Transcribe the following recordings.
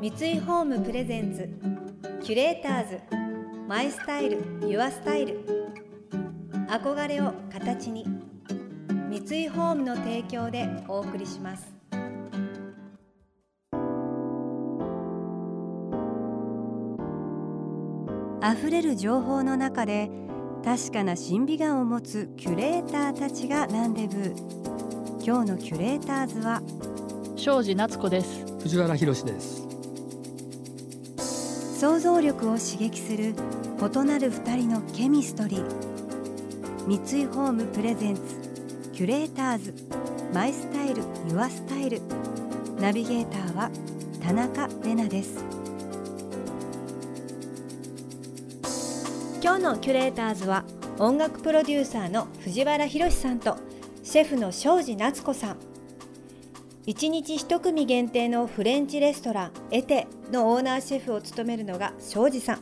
三井ホームプレゼンツキュレーターズマイスタイルユアスタイル。憧れを形に三井ホームの提供でお送りします。溢れる情報の中で確かな審美眼を持つキュレーターたちがランデブー今日のキュレーターズは庄司夏子です。藤原博です想像力を刺激する異なる二人のケミストリー。三井ホームプレゼンツキュレーターズ。マイスタイルユアスタイル。ナビゲーターは田中れなです。今日のキュレーターズは音楽プロデューサーの藤原宏さんとシェフの庄司夏子さん。1日1組限定のフレンチレストランエテのオーナーシェフを務めるのが庄司さん。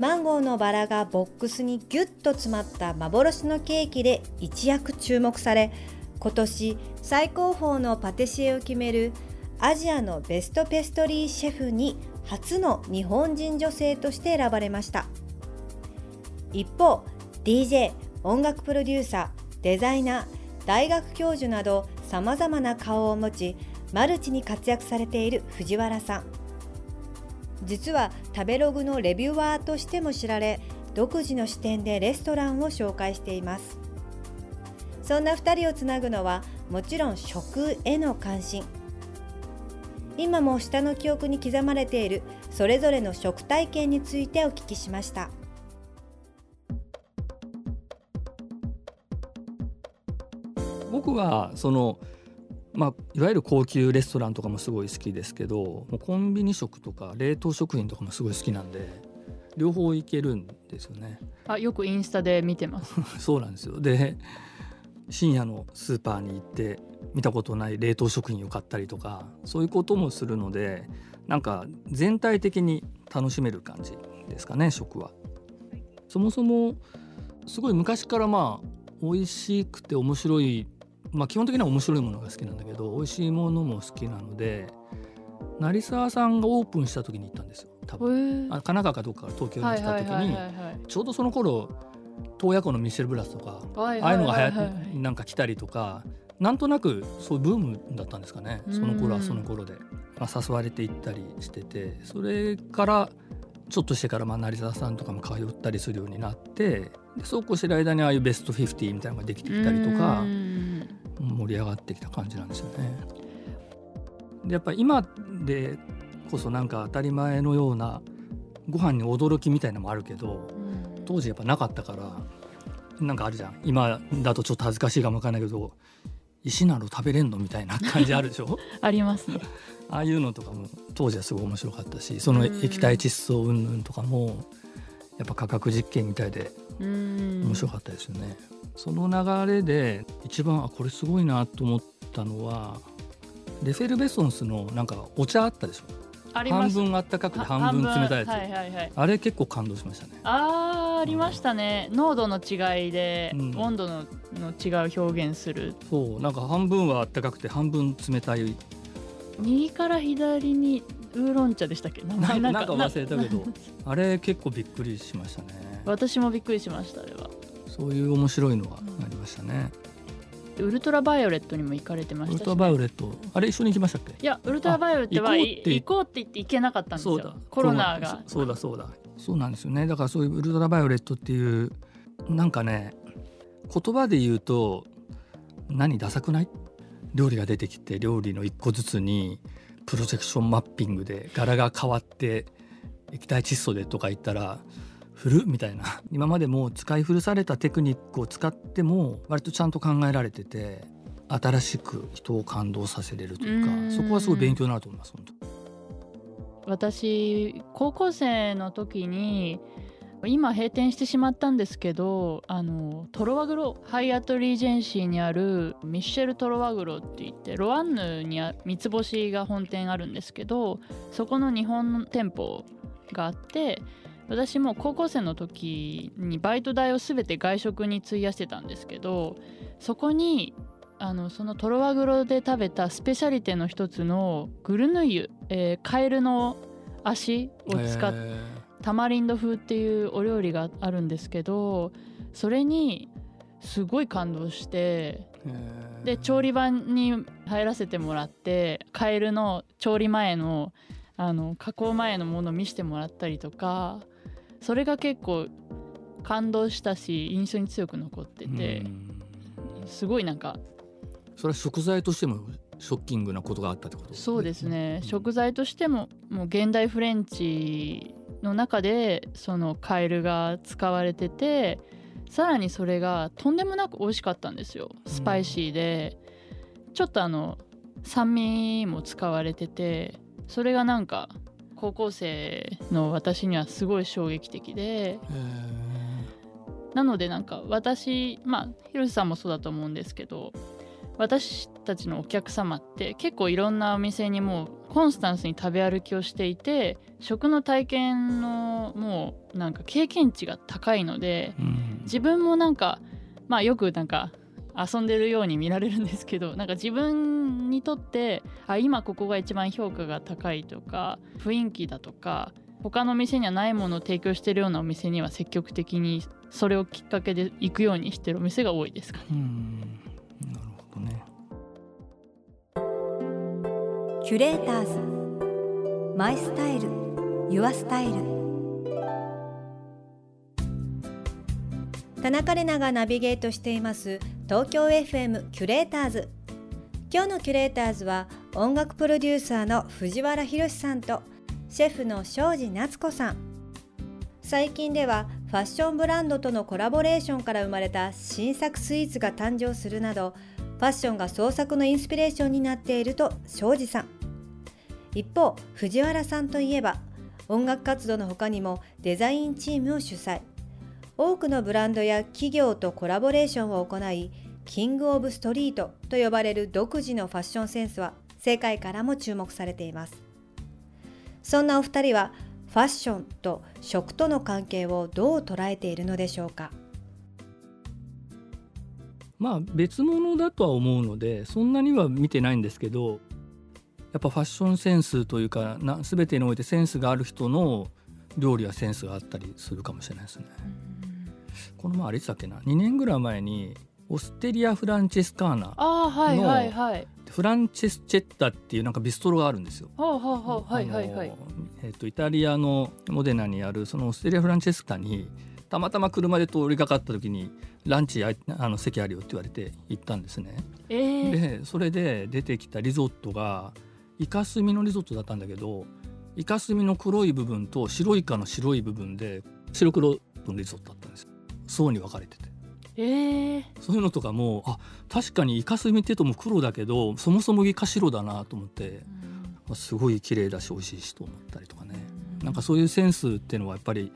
マンゴーのバラがボックスにギュッと詰まった幻のケーキで一躍注目され今年最高峰のパティシエを決めるアジアのベストペストリーシェフに初の日本人女性として選ばれました。一方 DJ 音楽プロデューサーデザイナー大学教授などさまざまな顔を持ちマルチに活躍されている藤原さん。実は食べログのレビュアーとしても知られ独自の視点でレストランを紹介しています。そんな2人をつなぐのはもちろん食への関心。今も下の記憶に刻まれているそれぞれの食体験についてお聞きしました。僕はそのまあ、いわゆる高級レストランとかもすごい好きですけどもうコンビニ食とか冷凍食品とかもすごい好きなんで両方いけるんですよね。あよくインスタで見てます そうなんですよで深夜のスーパーに行って見たことない冷凍食品を買ったりとかそういうこともするのでなんか全体的に楽しめる感じですかね食は。そもそもすごい昔からまあ美味しくて面白いまあ、基本的には面白いものが好きなんだけど美味しいものも好きなので成沢さんがオープンした時に行ったんですよ多分。あ神奈川かどっか東京に来た時にちょうどその頃洞爺湖のミシェル・ブラスとかああいうのが流行ってなんか来たりとかなんとなくそういうブームだったんですかねその頃はその頃で、まあ、誘われて行ったりしててそれからちょっとしてからまあ成沢さんとかも通ったりするようになってでそうこうしてる間にああいうベスト50みたいなのができてきたりとか盛り上がってきた感じなんですよね。でやっぱり今でこそなんか当たり前のようなご飯に驚きみたいなのもあるけど当時やっぱなかったからなんかあるじゃん。今だとちょっと恥ずかしいかもわかんないけど石など食べれんのみたいな感じあるでしょ？ありますね。ああいうのとかも当時はすごい面白かったしその液体窒素云々とかもやっぱ科学実験みたいで面白かったですよね。その流れで一番あこれすごいなと思ったのはレフェルベソンスのなんかお茶あったでしょ？半分あったかくて半分冷たいやつ、はいはいはい、あれ結構感動しましたね。ああありましたね、うん、濃度の違いで温度の,、の違う表現する。そうなんか半分はあったかくて半分冷たい。右から左にウーロン茶でしたっけ？名前なんか忘れたけど。あれ結構びっくりしましたね。私もびっくりしましたあれはそういう面白いのがありましたね、ウルトラバイオレットにも行かれてました、ね、ウルトラバイオレットあれ一緒に行きましたっけ？いやウルトラバイオレットは行こうって言って。行けなかったんですよ。コロナが。そうだそうだ。そうなんですよね。だからそういうウルトラバイオレットっていうなんかね言葉で言うと何ダサくない？料理が出てきて料理の一個ずつにプロジェクションマッピングで柄が変わって液体窒素でとか言ったら古みたいな。今までも使い古されたテクニックを使っても割とちゃんと考えられてて新しく人を感動させれるというかそこはすごい勉強になると思います本当。私高校生の時に今閉店してしまったんですけどあのトロワグロハイアットリージェンシーにあるミッシェル・トロワグロって言ってロワンヌに三つ星が本店あるんですけどそこの日本の店舗があって私も高校生の時にバイト代を全て外食に費やしてたんですけどそこにあのそのトロワグロで食べたスペシャリテの一つのグルヌイユ、えーカエルの足を使っへタマリンド風っていうお料理があるんですけどそれにすごい感動してで調理場に入らせてもらってカエルの調理前のあの加工前のものを見せてもらったりとかそれが結構感動したし印象に強く残っててうん。すごいなんかそれは食材としてもショッキングなことがあったってこと？そうですね。うん。食材としてももう現代フレンチの中でそのカエルが使われててさらにそれがとんでもなく美味しかったんですよ。スパイシーで、ちょっとあの酸味も使われててそれがなんか高校生の私にはすごい衝撃的でへなのでなんか私まあ広瀬さんもそうだと思うんですけど私たちのお客様って結構いろんなお店にもうコンスタンスに食べ歩きをしていて食の体験のもうなんか経験値が高いのでーうん。自分もなんかまあよくなんか遊んでるように見られるんですけど なんか自分にとってあ今ここが一番評価が高いとか雰囲気だとか他の店にはないものを提供してるようなお店には積極的にそれをきっかけで行くようにしてるお店が多いですかね。うんなるほどねキュレーターズマイスタイルユアスタイル田中れながナビゲートしています東京 FM キュレーターズ。今日のキュレーターズは音楽プロデューサーの藤原宏さんとシェフの庄司夏子さん。最近ではファッションブランドとのコラボレーションから生まれた新作スイーツが誕生するなどファッションが創作のインスピレーションになっていると庄司さん。一方藤原さんといえば音楽活動の他にもデザインチームを主催。多くのブランドや企業とコラボレーションを行いキング・オブ・ストリートと呼ばれる独自のファッションセンスは世界からも注目されていますそんなお二人はファッションと食との関係をどう捉えているのでしょうか？まあ別物だとは思うのでそんなには見てないんですけどやっぱファッションセンスというかな全てにおいてセンスがある人の料理はセンスがあったりするかもしれないですね。この前あれだっけな？2年ぐらい前にオステリア・フランチェスカーナああはいはいはい。フランチェスチェッタっていうなんかビストロがあるんですよ。えっとイタリアのモデナにあるそのオステリア・フランチェスカにたまたま車で通りかかった時にランチああの席あるよって言われて行ったんですね。えー、でそれで出てきたリゾットがイカスミのリゾットだったんだけどイカスミの黒い部分と白イカの白い部分で白黒のリゾットだったんですよ層に分かれてて。え。ー、そういうのとかもあ確かにイカスミってとも黒だけどそもそもイカ白だなと思ってあすごい綺麗だし美味しいしと思ったりとかね。なんかそういうセンスっていうのはやっぱり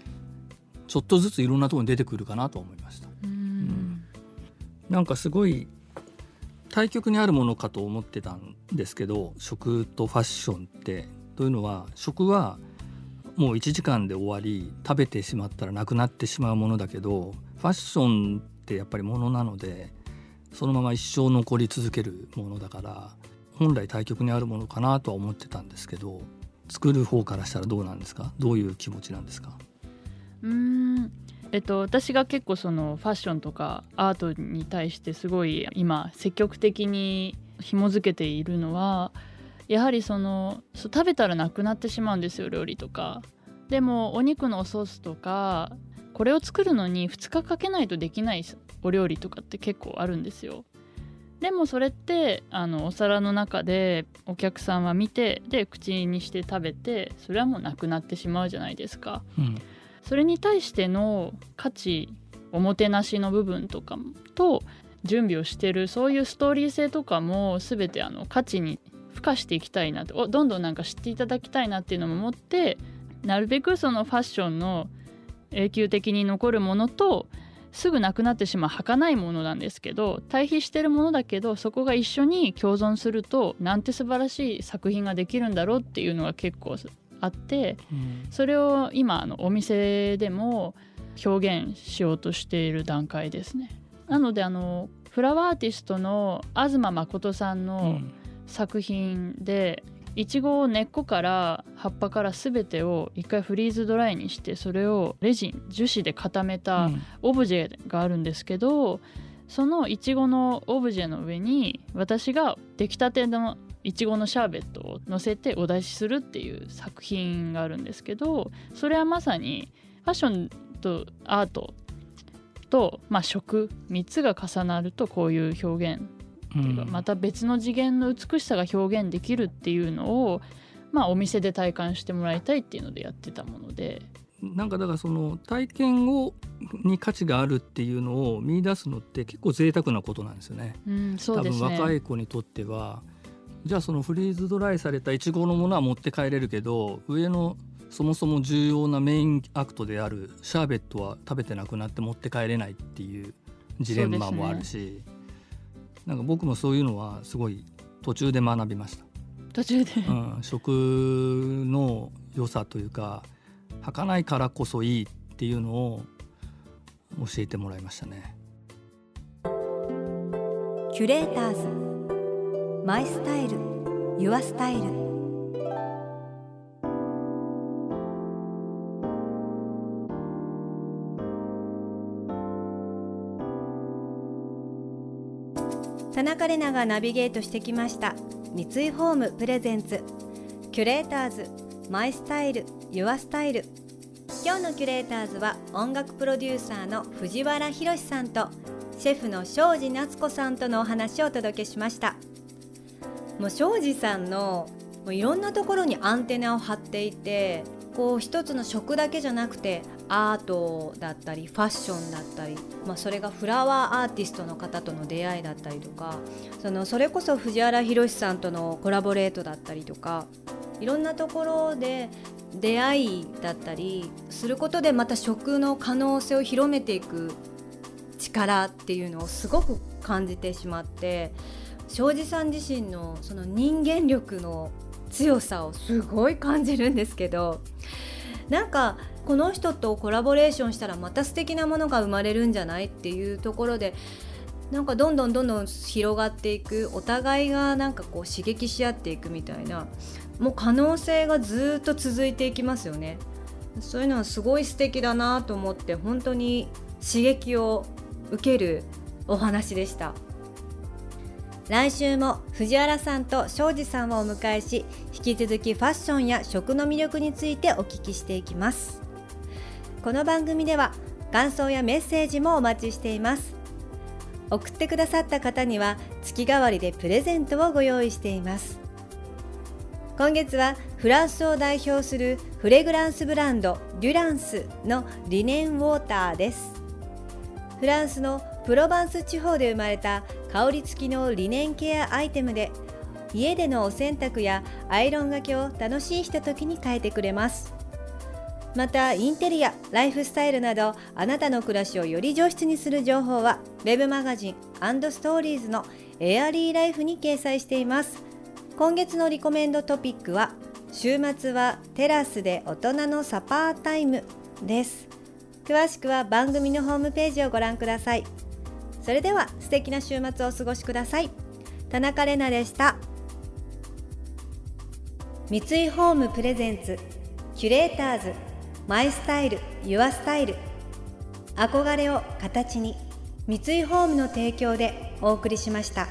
ちょっとずついろんなところに出てくるかなと思いました。うん。なんかすごい対極にあるものかと思ってたんですけど食とファッションって。というのは食はもう1時間で終わり食べてしまったらなくなってしまうものだけどファッションってやっぱりものなのでそのまま一生残り続けるものだから本来対極にあるものかなとは思ってたんですけど作る方からしたらどうなんですか？どういう気持ちなんですか？うーん。えっと、私が結構そのファッションとかアートに対してすごい今積極的に紐づけているのはやはりその食べたらなくなってしまうんですよ料理とか。でもお肉のソースとかこれを作るのに2日かけないとできないお料理とかって結構あるんですよ。でもそれってあのお皿の中でお客さんは見てで口にして食べてそれはもうなくなってしまうじゃないですか。うん。それに対しての価値おもてなしの部分とかと準備をしてるそういうストーリー性とかも全てあの価値に付加していきたいなとおどんどんなんか知っていただきたいなっていうのも思ってなるべくそのファッションの永久的に残るものとすぐなくなってしまう儚いものなんですけど対比してるものだけどそこが一緒に共存するとなんて素晴らしい作品ができるんだろうっていうのが結構あってうんそれを今あのお店でも表現しようとしている段階ですね。なのであのフラワーアーティストの東誠さんうのん作品で、いちごを根っこから葉っぱから全てを一回フリーズドライにしてそれをレジン樹脂で固めたうん。オブジェがあるんですけどそのいちごのオブジェの上に私が出来たてのいちごのシャーベットを乗せてお出しするっていう作品があるんですけどそれはまさにファッションとアートと、まあ、食3つが重なるとこういう表現うっていうかまた別の次元の美しさが表現できるっていうのを、まあ、お店で体感してもらいたいっていうのでやってたもので。なんかだからその体験をに価値があるっていうのを見出すのって結構贅沢なことなんですよね。うん、そうですね多分若い子にとってはじゃあそのフリーズドライされたイチゴのものは持って帰れるけど上のそもそも重要なメインアクトであるシャーベットは食べてなくなって持って帰れないっていうジレンマもあるし、なんか僕もそういうのはすごい途中で学びました。途中でうん、食の良さというか儚いからこそいいっていうのを教えてもらいましたね。キュレーターズマイスタイルユアスタイル田中れながナビゲートしてきました。三井ホームプレゼンツ。キュレーターズマイスタイルユアスタイル。今日のキュレーターズは音楽プロデューサーの藤原宏さんとシェフの庄司夏子さんとのお話をお届けしました。もう庄司さんのもういろんなところにアンテナを張っていてこう一つの食だけじゃなくてアートだったりファッションだったり、まあ、それがフラワーアーティストの方との出会いだったりとかそのそれこそ藤原宏さんとのコラボレートだったりとかいろんなところで出会いだったりすることでまた食の可能性を広めていく力っていうのをすごく感じてしまって庄司さん自身のその人間力の強さをすごい感じるんですけどなんかこの人とコラボレーションしたらまた素敵なものが生まれるんじゃないっていうところでなんかどんどんどんどん広がっていくお互いがなんかこう刺激し合っていくみたいなもう可能性がずっと続いていきますよね。そういうのはすごい素敵だなと思って本当に刺激を受けるお話でした。来週も藤原さんと庄司さんをお迎えし引き続きファッションや食の魅力についてお聞きしていきます。この番組では感想やメッセージもお待ちしています。送ってくださった方には月替わりでプレゼントをご用意しています。今月はフランスを代表するフレグランスブランドデュランスのリネンウォーターです。フランスのプロバンス地方で生まれた香り付きのリネンケアアイテムで家でのお洗濯やアイロンがけを楽しいひとときに変えてくれます。またインテリアライフスタイルなどあなたの暮らしをより上質にする情報は Web マガジンストーリーズのエアリーライフに掲載しています。今月のリコメンドトピックは週末はテラスで大人のサパータイムです。詳しくは番組のホームページをご覧ください。それでは素敵な週末をお過ごしください。田中れなでした。三井ホームプレゼンツキュレーターズマイスタイルユアスタイル。憧れを形に三井ホームの提供でお送りしました。